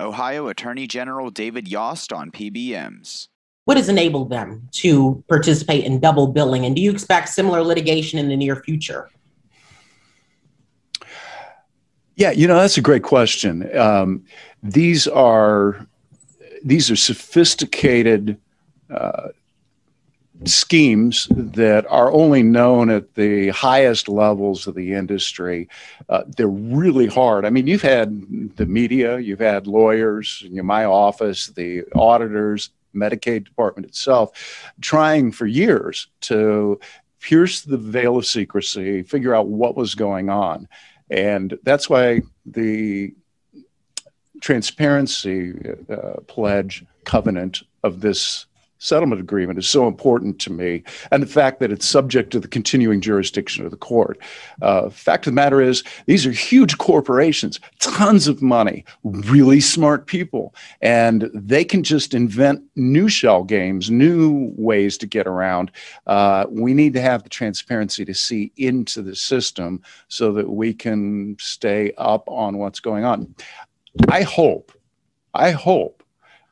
Ohio Attorney General David Yost on PBMs. What has enabled them to participate in double billing? And do you expect similar litigation in the near future? Yeah, you know that's a great question. Um, these are these are sophisticated uh, schemes that are only known at the highest levels of the industry. Uh, they're really hard. I mean, you've had the media, you've had lawyers, you know, my office, the auditors, Medicaid department itself, trying for years to pierce the veil of secrecy, figure out what was going on. And that's why the transparency uh, pledge covenant of this settlement agreement is so important to me, and the fact that it's subject to the continuing jurisdiction of the court. Uh, fact of the matter is, these are huge corporations, tons of money, really smart people, and they can just invent new shell games, new ways to get around. Uh, we need to have the transparency to see into the system so that we can stay up on what's going on. I hope, I hope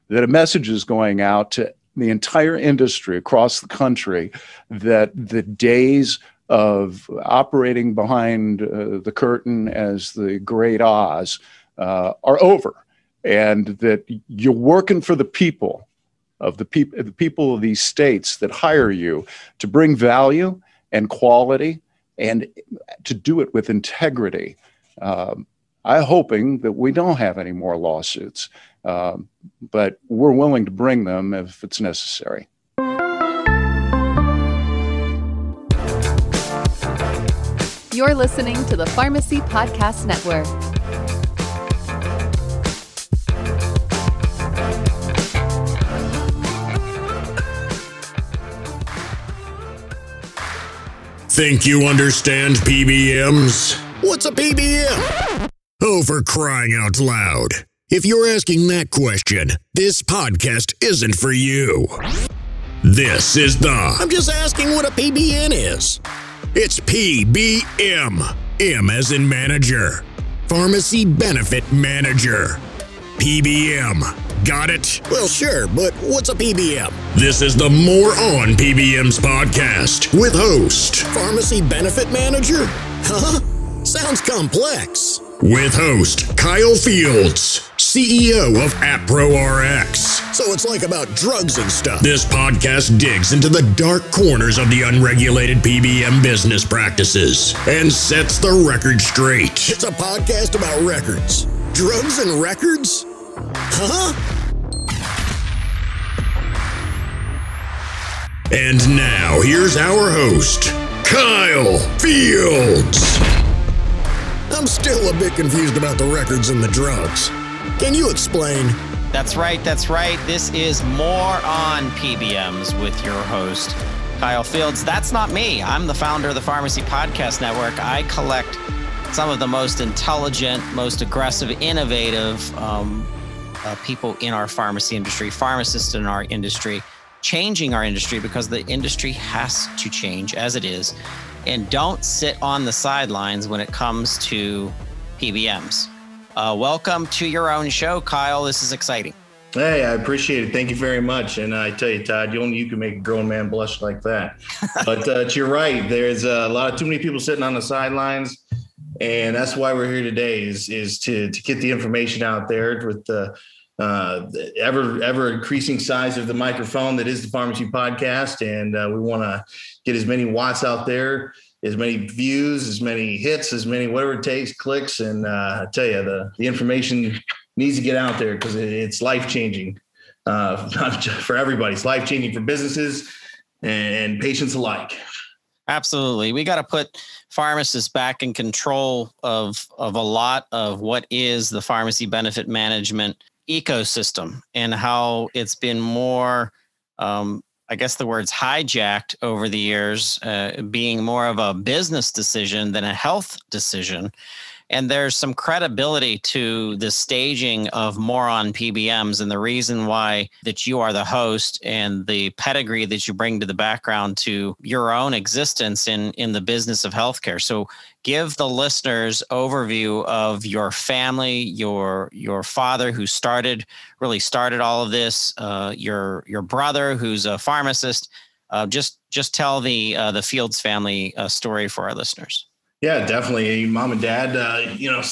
that a message is going out to the entire industry across the country that the days of operating behind uh, the curtain as the great Oz uh, are over, and that you're working for the people of the people, the people of these states that hire you to bring value and quality, and to do it with integrity. Um, I'm hoping that we don't have any more lawsuits, um, but we're willing to bring them if it's necessary. You're listening to the Pharmacy Podcast Network. Think you understand PBMs? What's a PBM? Oh, for crying out loud. If you're asking that question, this podcast isn't for you. This is the I'm just asking what a PBN is. It's PBM. M as in manager. Pharmacy Benefit Manager. PBM. Got it? Well, sure, but what's a PBM? This is the More On PBMs podcast with host Pharmacy Benefit Manager? Huh? Sounds complex with host Kyle Fields, CEO of ApproRx. So it's like about drugs and stuff. This podcast digs into the dark corners of the unregulated PBM business practices and sets the record straight. It's a podcast about records. Drugs and records? Huh? And now, here's our host, Kyle Fields. I'm still a bit confused about the records and the drugs. Can you explain? That's right, that's right. This is more on PBMs with your host, Kyle Fields. That's not me. I'm the founder of the Pharmacy Podcast Network. I collect some of the most intelligent, most aggressive, innovative um, uh, people in our pharmacy industry, pharmacists in our industry, changing our industry because the industry has to change as it is and don't sit on the sidelines when it comes to PBMs. Uh, welcome to your own show, Kyle. This is exciting. Hey, I appreciate it. Thank you very much. And I tell you, Todd, you only you can make a grown man blush like that. but uh, you're right. There's a lot of too many people sitting on the sidelines, and that's why we're here today. Is is to to get the information out there with the uh, ever ever increasing size of the microphone that is the pharmacy podcast, and uh, we want to get as many watts out there, as many views, as many hits, as many whatever it takes, clicks, and uh, I tell you the the information needs to get out there because it's life changing uh, for everybody. It's life changing for businesses and patients alike. Absolutely. We got to put pharmacists back in control of of a lot of what is the pharmacy benefit management ecosystem and how it's been more um, i guess the word's hijacked over the years uh, being more of a business decision than a health decision and there's some credibility to the staging of More On PBMs and the reason why that you are the host and the pedigree that you bring to the background to your own existence in in the business of healthcare. So give the listeners overview of your family, your your father who started really started all of this, uh, your your brother who's a pharmacist. Uh, just just tell the uh, the Fields family uh, story for our listeners. Yeah, definitely. Mom and dad, uh, you know,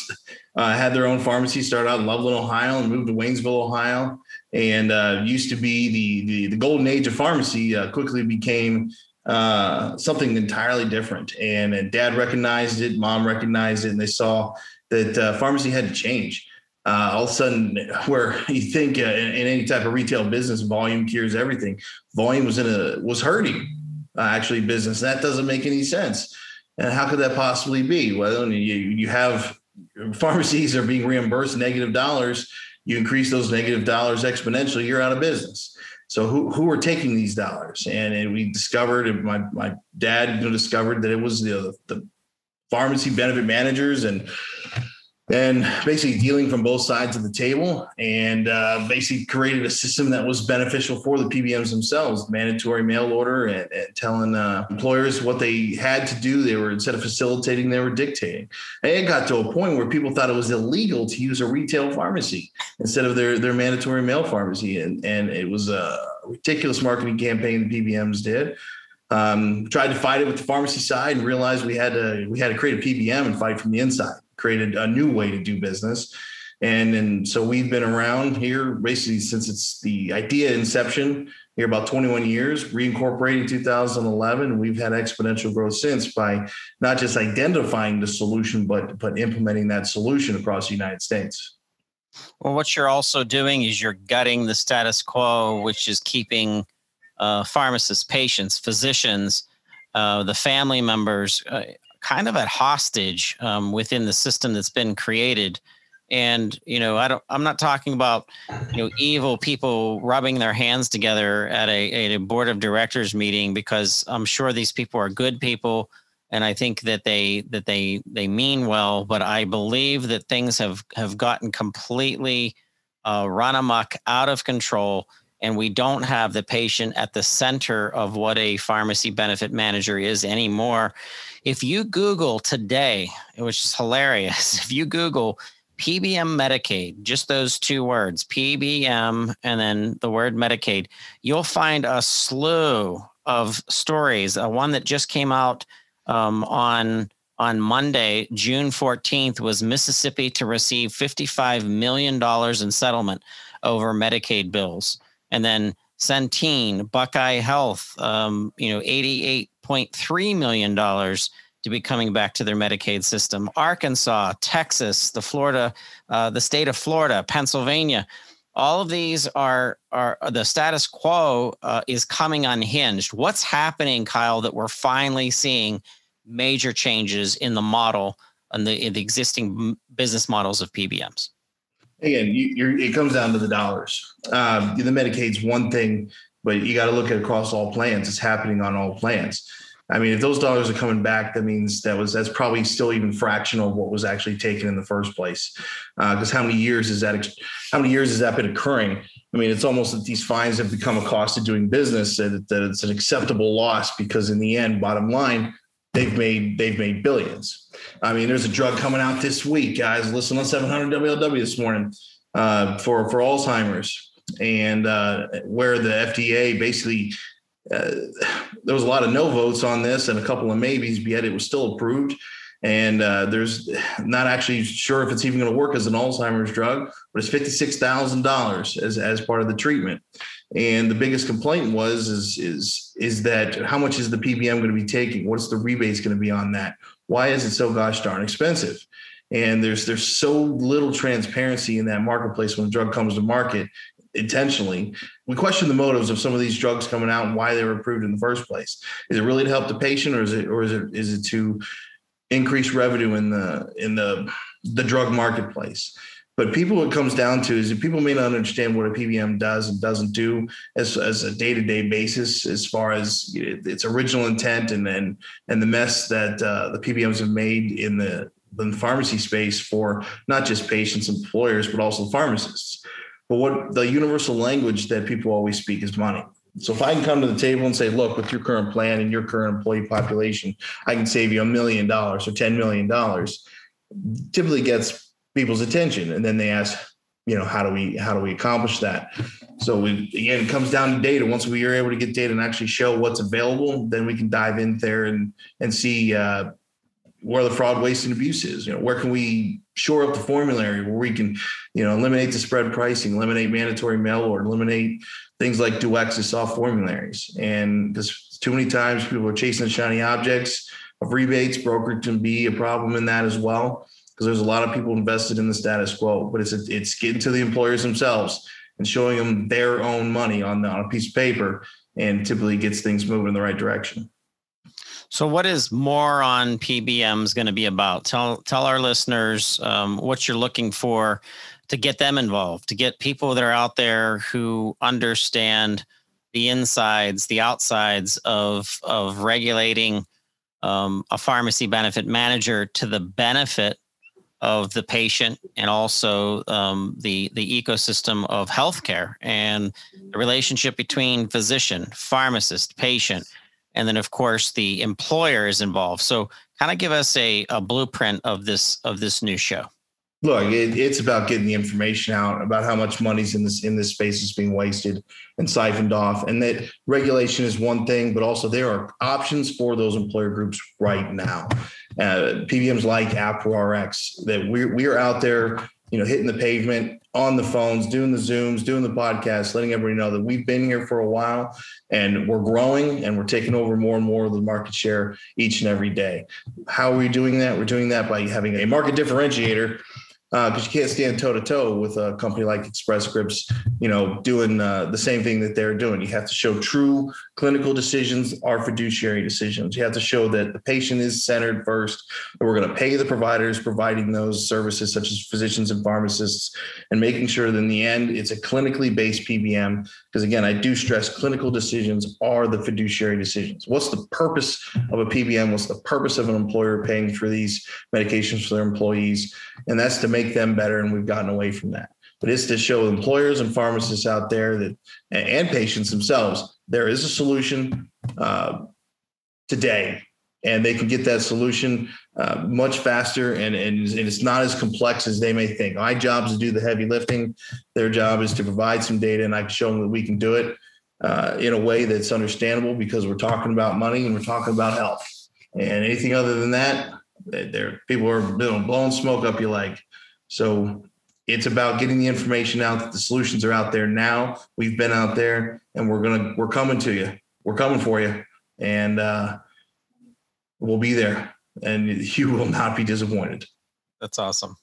uh, had their own pharmacy. Started out in Loveland, Ohio, and moved to Waynesville, Ohio. And uh, used to be the, the, the golden age of pharmacy. Uh, quickly became uh, something entirely different. And, and, dad recognized it, mom recognized it, and they saw that uh, pharmacy had to change. all of a sudden, where you think in, in, any type of retail business, volume cures everything. Volume was in a was hurting actually business. That doesn't make any sense. And how could that possibly be? Well, you, you have pharmacies are being reimbursed negative dollars. You increase those negative dollars exponentially, you're out of business. So who, who are taking these dollars? And, and we discovered, and my, my dad discovered that it was the, the pharmacy benefit managers and and basically dealing from both sides of the table and uh, basically created a system that was beneficial for the PBMs themselves, mandatory mail order and, and telling uh, employers what they had to do. They were instead of facilitating, they were dictating. And it got to a point where people thought it was illegal to use a retail pharmacy instead of their, their mandatory mail pharmacy. And, and it was a ridiculous marketing campaign the PBMs did. Um, tried to fight it with the pharmacy side and realized we had to we had to create a PBM and fight from the inside created a new way to do business. And, and so we've been around here basically since it's the idea inception here about 21 years, reincorporated in 2011. We've had exponential growth since by not just identifying the solution, but, but implementing that solution across the United States. Well, what you're also doing is you're gutting the status quo, which is keeping uh, pharmacists, patients, physicians, uh, the family members uh, kind of at hostage um, within the system that's been created and you know i don't i'm not talking about you know evil people rubbing their hands together at a, at a board of directors meeting because i'm sure these people are good people and i think that they that they they mean well but i believe that things have have gotten completely uh, run amok out of control and we don't have the patient at the center of what a pharmacy benefit manager is anymore. If you Google today, which is hilarious, if you Google PBM Medicaid, just those two words, PBM and then the word Medicaid, you'll find a slew of stories. Uh, one that just came out um, on on Monday, June 14th, was Mississippi to receive $55 million in settlement over Medicaid bills and then Centene, Buckeye Health, um, you know, $88.3 million to be coming back to their Medicaid system. Arkansas, Texas, the Florida, uh, the state of Florida, Pennsylvania. All of these are are the status quo uh, is coming unhinged. What's happening, Kyle? That we're finally seeing major changes in the model and the, the existing business models of PBMs again, you, it comes down to the dollars. Um, the Medicaid's one thing, but you got to look at across all plans. It's happening on all plans. I mean, if those dollars are coming back, that means that was that's probably still even fractional of what was actually taken in the first place. Because uh, how many years is that? How many years has that been occurring? I mean, it's almost that these fines have become a cost of doing business. That, that it's an acceptable loss because in the end, bottom line, they've made they've made billions. I mean, there's a drug coming out this week, guys. Listen on 700 WLW this morning uh, for for Alzheimer's, and uh, where the FDA basically uh, there was a lot of no votes on this and a couple of maybes, but yet it was still approved. And uh, there's not actually sure if it's even going to work as an Alzheimer's drug, but it's fifty six thousand dollars as as part of the treatment. And the biggest complaint was is is is that how much is the PBM going to be taking? What's the rebates going to be on that? Why is it so gosh darn expensive? And there's there's so little transparency in that marketplace when a drug comes to market intentionally. We question the motives of some of these drugs coming out and why they were approved in the first place. Is it really to help the patient, or is it or is it is it to increase revenue in the in the the drug marketplace? But people, what comes down to is that people may not understand what a PBM does and doesn't do as, as a day to day basis, as far as its original intent and and and the mess that uh, the PBMs have made in the in the pharmacy space for not just patients, employers, but also pharmacists. But what the universal language that people always speak is money. So if I can come to the table and say, look, with your current plan and your current employee population, I can save you a million dollars or $10 million, typically gets people's attention. And then they ask, you know, how do we how do we accomplish that? So we again it comes down to data. Once we are able to get data and actually show what's available, then we can dive in there and and see uh, where the fraud, waste, and abuse is. You know, where can we shore up the formulary where we can, you know, eliminate the spread pricing, eliminate mandatory mail order, eliminate things like access off formularies. And because too many times people are chasing the shiny objects of rebates, broker can be a problem in that as well. Because there's a lot of people invested in the status quo, but it's it's getting to the employers themselves and showing them their own money on, on a piece of paper, and typically gets things moving in the right direction. So, what is more on PBMs going to be about? Tell tell our listeners um, what you're looking for to get them involved, to get people that are out there who understand the insides, the outsides of of regulating um, a pharmacy benefit manager to the benefit of the patient and also um, the the ecosystem of healthcare and the relationship between physician, pharmacist, patient and then of course the employer is involved. So kind of give us a, a blueprint of this of this new show. Look it, it's about getting the information out about how much money's in this in this space is being wasted and siphoned off and that regulation is one thing but also there are options for those employer groups right now. Uh, pbms like ApproRx that we're, we're out there you know hitting the pavement on the phones, doing the Zooms, doing the podcast, letting everybody know that we've been here for a while and we're growing and we're taking over more and more of the market share each and every day. How are we doing that? We're doing that by having a market differentiator because uh, you can't stand toe to toe with a company like Express Scripts, you know, doing uh, the same thing that they're doing. You have to show true clinical decisions are fiduciary decisions. You have to show that the patient is centered first, that we're going to pay the providers providing those services, such as physicians and pharmacists, and making sure that in the end it's a clinically based PBM. Because again, I do stress clinical decisions are the fiduciary decisions. What's the purpose of a PBM? What's the purpose of an employer paying for these medications for their employees? And that's to make make them better, and we've gotten away from that. But it's to show employers and pharmacists out there that, and patients themselves, there is a solution uh, today, and they can get that solution uh, much faster, and, and and it's not as complex as they may think. My job is to do the heavy lifting. Their job is to provide some data, and I can show them that we can do it uh, in a way that's understandable because we're talking about money and we're talking about health. And anything other than that, there people are blowing smoke up your leg. So it's about getting the information out that the solutions are out there now. We've been out there and we're gonna we're coming to you. We're coming for you. And uh we'll be there and you will not be disappointed. That's awesome.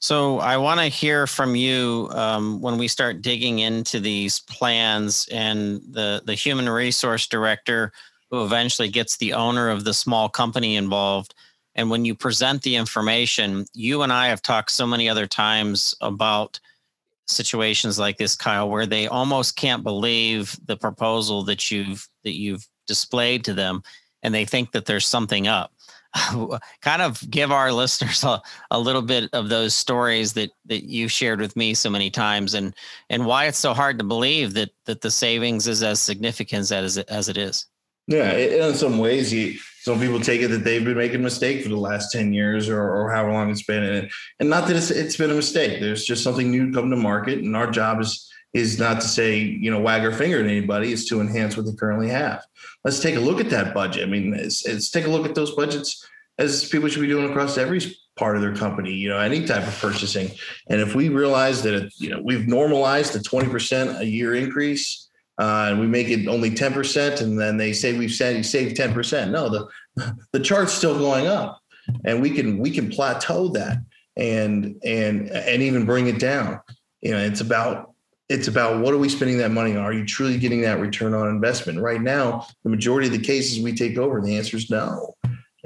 So I want to hear from you um, when we start digging into these plans and the the human resource director who eventually gets the owner of the small company involved. And when you present the information, you and I have talked so many other times about situations like this, Kyle, where they almost can't believe the proposal that you've that you've displayed to them, and they think that there's something up. kind of give our listeners a, a little bit of those stories that that you shared with me so many times and and why it's so hard to believe that that the savings is as significant as it, as it is yeah in some ways you some people take it that they've been making a mistake for the last 10 years or, or however long it's been and, and not that it's, it's been a mistake. There's just something new come to market and our job is is not to say you know wag our finger at anybody. It's to enhance what they currently have. Let's take a look at that budget. I mean it's, it's take a look at those budgets as people should be doing across every part of their company you know any type of purchasing. And if we realize that you know we've normalized the 20% a year increase uh, and we make it only 10%, and then they say we've said you saved 10%. No, the the chart's still going up, and we can we can plateau that and and and even bring it down. You know, it's about it's about what are we spending that money on? Are you truly getting that return on investment? Right now, the majority of the cases we take over, the answer is no.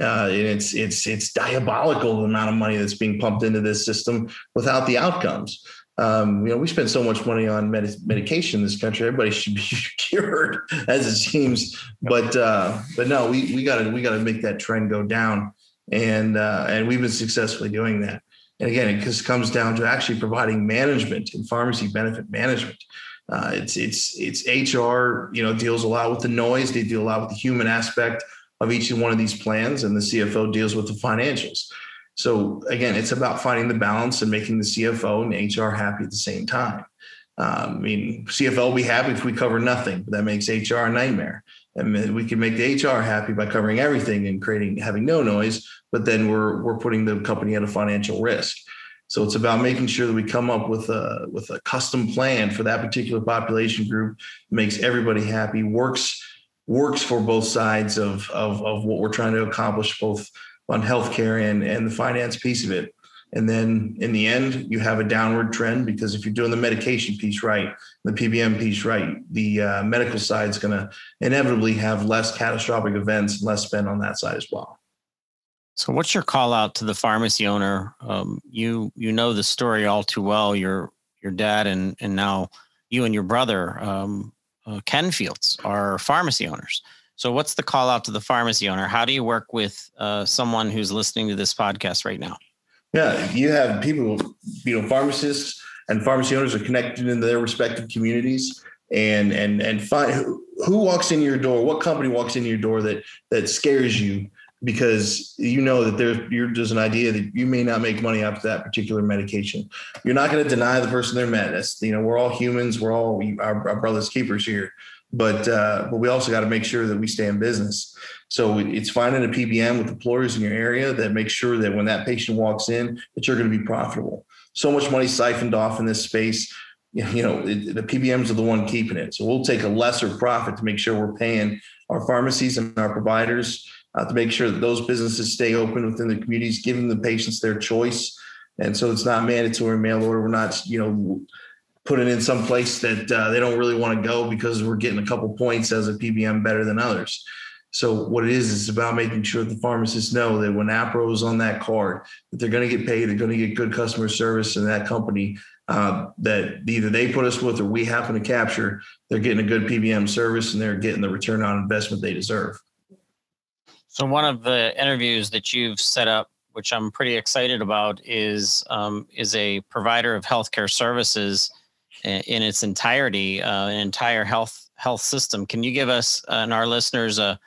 Uh, and it's it's it's diabolical the amount of money that's being pumped into this system without the outcomes um, you know, we spend so much money on med- medication in this country. Everybody should be cured, as it seems. But uh, but no, we we got to we got to make that trend go down. and uh, and we've been successfully doing that. And again, it just comes down to actually providing management and pharmacy benefit management. Uh, it's it's it's HR, you know, deals a lot with the noise. They deal a lot with the human aspect of each one of these plans, and the CFO deals with the financials. So again, it's about finding the balance and making the CFO and HR happy at the same time. Um, I mean, CFO will be happy if we cover nothing, but that makes HR a nightmare. And we can make the HR happy by covering everything and creating having no noise, but then we're we're putting the company at a financial risk. So it's about making sure that we come up with a with a custom plan for that particular population group, makes everybody happy, works works for both sides of of, of what we're trying to accomplish, both on healthcare and and the finance piece of it. And then in the end, you have a downward trend because if you're doing the medication piece right, the PBM piece right, the uh, medical side is going to inevitably have less catastrophic events, less spend on that side as well. So, what's your call out to the pharmacy owner? Um, you you know the story all too well. Your your dad and and now you and your brother um, uh, Ken Fields are pharmacy owners. So, what's the call out to the pharmacy owner? How do you work with uh, someone who's listening to this podcast right now? Yeah, you have people, you know, pharmacists and pharmacy owners are connected in their respective communities and and and find who, walks in your door, what company walks in your door that that scares you because you know that there's there's an idea that you may not make money off that particular medication. You're not going to deny the person their med. you know, we're all humans. We're all our, our brothers keepers here but uh, but we also got to make sure that we stay in business. So it's finding a PBM with employers in your area that makes sure that when that patient walks in, that you're going to be profitable. So much money siphoned off in this space. You know, it, the PBMs are the one keeping it. So we'll take a lesser profit to make sure we're paying our pharmacies and our providers uh, to make sure that those businesses stay open within the communities, giving the patients their choice. And so it's not mandatory mail order. We're not, you know, put it in some place that uh, they don't really want to go because we're getting a couple points as a PBM better than others. So what it is is about making sure the pharmacists know that when APRO is on that card, that they're going to get paid, they're going to get good customer service, in that company uh, that either they put us with or we happen to capture, they're getting a good PBM service and they're getting the return on investment they deserve. So one of the interviews that you've set up, which I'm pretty excited about, is um, is a provider of healthcare services in its entirety, uh, an entire health health system. Can you give us and our listeners a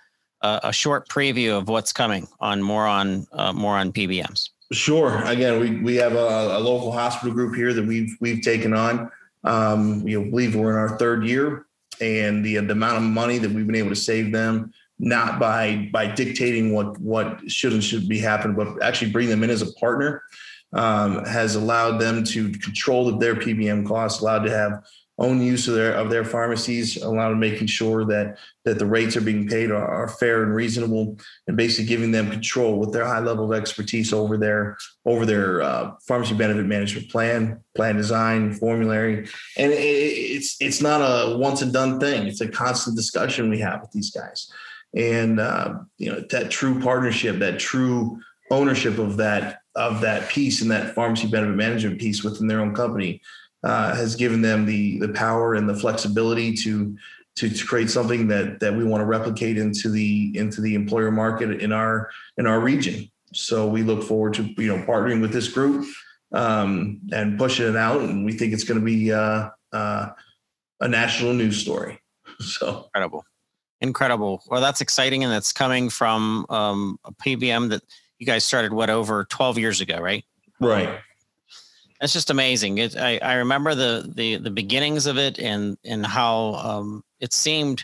a, short preview of what's coming on more on uh, more on PBMs? Sure. Again, we we have a, a, local hospital group here that we've we've taken on. Um, you know, believe we're in our third year, and the the amount of money that we've been able to save them not by by dictating what what should and should be happening, but actually bring them in as a partner um, has allowed them to control their PBM costs, allowed to have own use of their of their pharmacies, allowed to making sure that that the rates are being paid are, are, fair and reasonable, and basically giving them control with their high level of expertise over their over their uh, pharmacy benefit management plan, plan design, formulary, and it, it's it's not a once and done thing. It's a constant discussion we have with these guys, and uh, you know that true partnership, that true ownership of that of that piece and that pharmacy benefit management piece within their own company uh, has given them the the power and the flexibility to, to to create something that that we want to replicate into the into the employer market in our in our region. So we look forward to you know partnering with this group um, and pushing it out, and we think it's going to be uh, uh, a national news story. So incredible, incredible. Well, that's exciting, and that's coming from um, a PBM that you guys started what over 12 years ago, right? Right. That's just amazing. It, I, I remember the, the, the beginnings of it and, and how um, it seemed,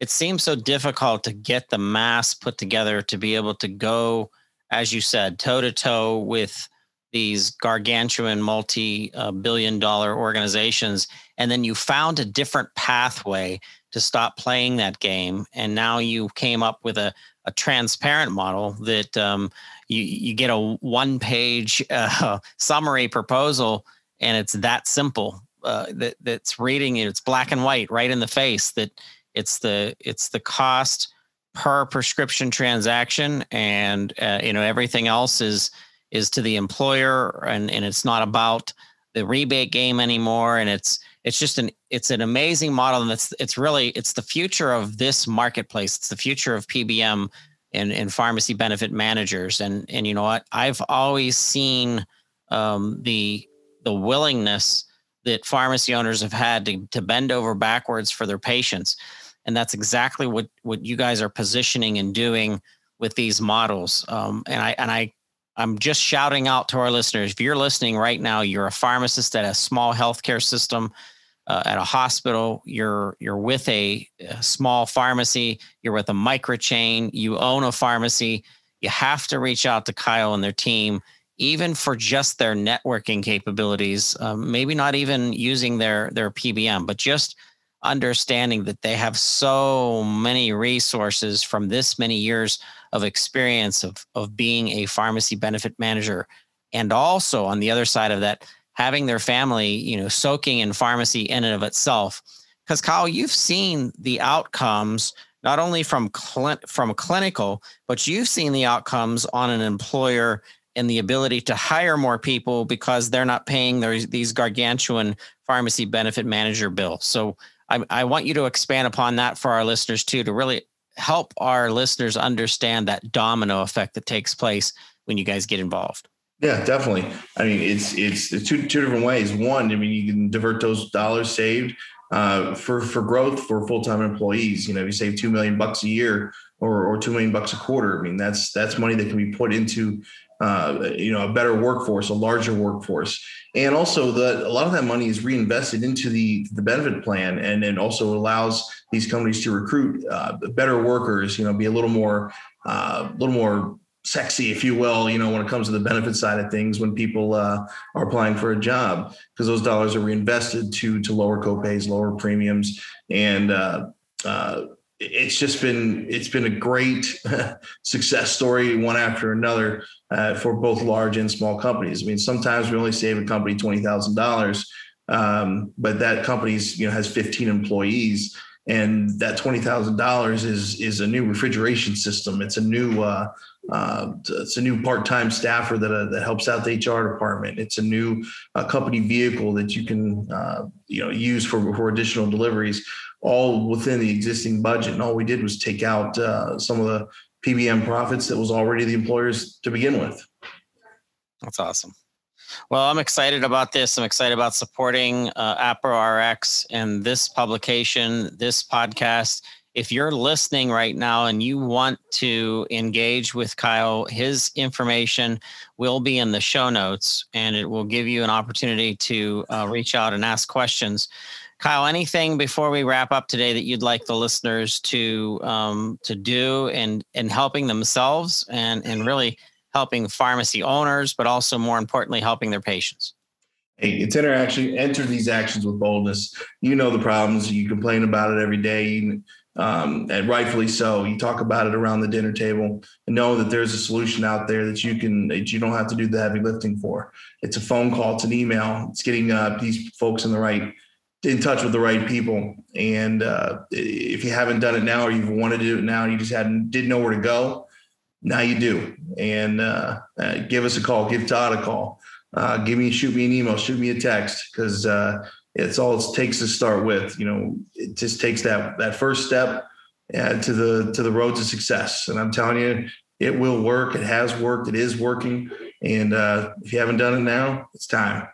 it seemed so difficult to get the mass put together to be able to go, as you said, toe to toe with these gargantuan multi-billion dollar organizations and then you found a different pathway to stop playing that game and now you came up with a, a transparent model that um, you you get a one page uh, summary proposal and it's that simple uh, that that's reading it. It's black and white right in the face that it's the it's the cost per prescription transaction and uh, you know everything else is is to the employer and and it's not about the rebate game anymore and it's it's just an it's an amazing model and it's it's really it's the future of this marketplace it's the future of pbm and, and pharmacy benefit managers. And and you know what? I've always seen um, the the willingness that pharmacy owners have had to, to bend over backwards for their patients. And that's exactly what what you guys are positioning and doing with these models. Um, and I and I I'm just shouting out to our listeners. If you're listening right now, you're a pharmacist at a small healthcare system, uh, at a hospital. You're you're with a, a small pharmacy. You're with a micro chain. You own a pharmacy. You have to reach out to Kyle and their team, even for just their networking capabilities. Um, maybe not even using their their PBM, but just understanding that they have so many resources from this many years of experience of, of being a pharmacy benefit manager. And also on the other side of that having their family you know soaking in pharmacy in and of itself. Because kyle you've seen the outcomes not only from cl- from clinical but you've seen the outcomes on an employer and the ability to hire more people because they're not paying their, these gargantuan pharmacy benefit manager bills. So I, I want you to expand upon that for our listeners too, to really help our listeners understand that domino effect that takes place when you guys get involved. Yeah, definitely. I mean, it's it's two two different ways. One, I mean, you can divert those dollars saved uh, for for growth for full time employees. You know, if you save two million bucks a year or or two million bucks a quarter, I mean, that's that's money that can be put into uh, you know a better workforce, a larger workforce, and also the a lot of that money is reinvested into the the benefit plan, and and also allows these companies to recruit uh, better workers. You know, be a little more uh, a little more sexy, if you will, you know, when it comes to the benefit side of things, when people uh, are applying for a job, because those dollars are reinvested to to lower copays, lower premiums, and uh, uh, it's just been it's been a great success story one after another uh, for both large and small companies. I mean, sometimes we only save a company twenty thousand um, dollars, but that company's you know has fifteen employees, and that twenty thousand dollars is is a new refrigeration system. It's a new uh, uh, it's a new part-time staffer that uh, that helps out the HR department. It's a new uh, company vehicle that you can uh, you know use for for additional deliveries all within the existing budget. And all we did was take out uh, some of the PBM profits that was already the employers to begin with. That's awesome. Well, I'm excited about this. I'm excited about supporting uh, ApproRx and this publication, this podcast. If you're listening right now and you want to engage with Kyle, his information will be in the show notes and it will give you an opportunity to uh, reach out and ask questions. Kyle, anything before we wrap up today that you'd like the listeners to um, to do and and helping themselves and and really helping pharmacy owners, but also more importantly, helping their patients? Hey, it's interaction. Enter these actions with boldness. You know the problems. You complain about it every day, um, and rightfully so. You talk about it around the dinner table, and know that there's a solution out there that you can that you don't have to do the heavy lifting for. It's a phone call. It's an email. It's getting uh, these folks in the right in touch with the right people. And uh, if you haven't done it now, or you've wanted to do it now, you just hadn't didn't know where to go. Now you do. And uh, uh, give us a call. Give Todd a call. Uh, give me, shoot me an email, shoot me a text, because uh, it's all it takes to start with. You know, it just takes that that first step to the to the road to success. And I'm telling you, it will work. It has worked. It is working. And if you haven't done it now, it's time.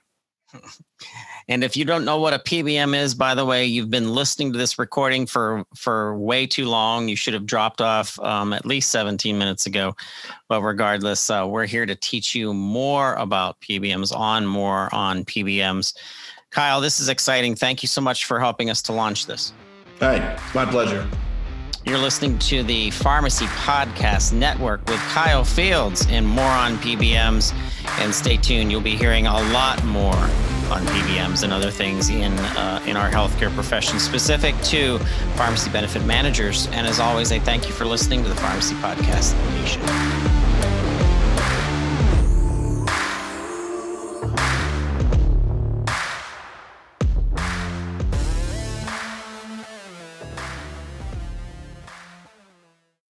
And if you don't know what a PBM is, by the way, you've been listening to this recording for for way too long. You should have dropped off um, at least 17 minutes ago. But regardless, uh, we're here to teach you more about PBMs, on more on PBMs. Kyle, this is exciting. Thank you so much for helping us to launch this. All right, it's my pleasure. You're listening to the Pharmacy Podcast Network with Kyle Fields and more on PBMs. And stay tuned, you'll be hearing a lot more on PBMs and other things in uh, in our healthcare profession, specific to pharmacy benefit managers. And as always, I thank you for listening to the Pharmacy Podcast Nation.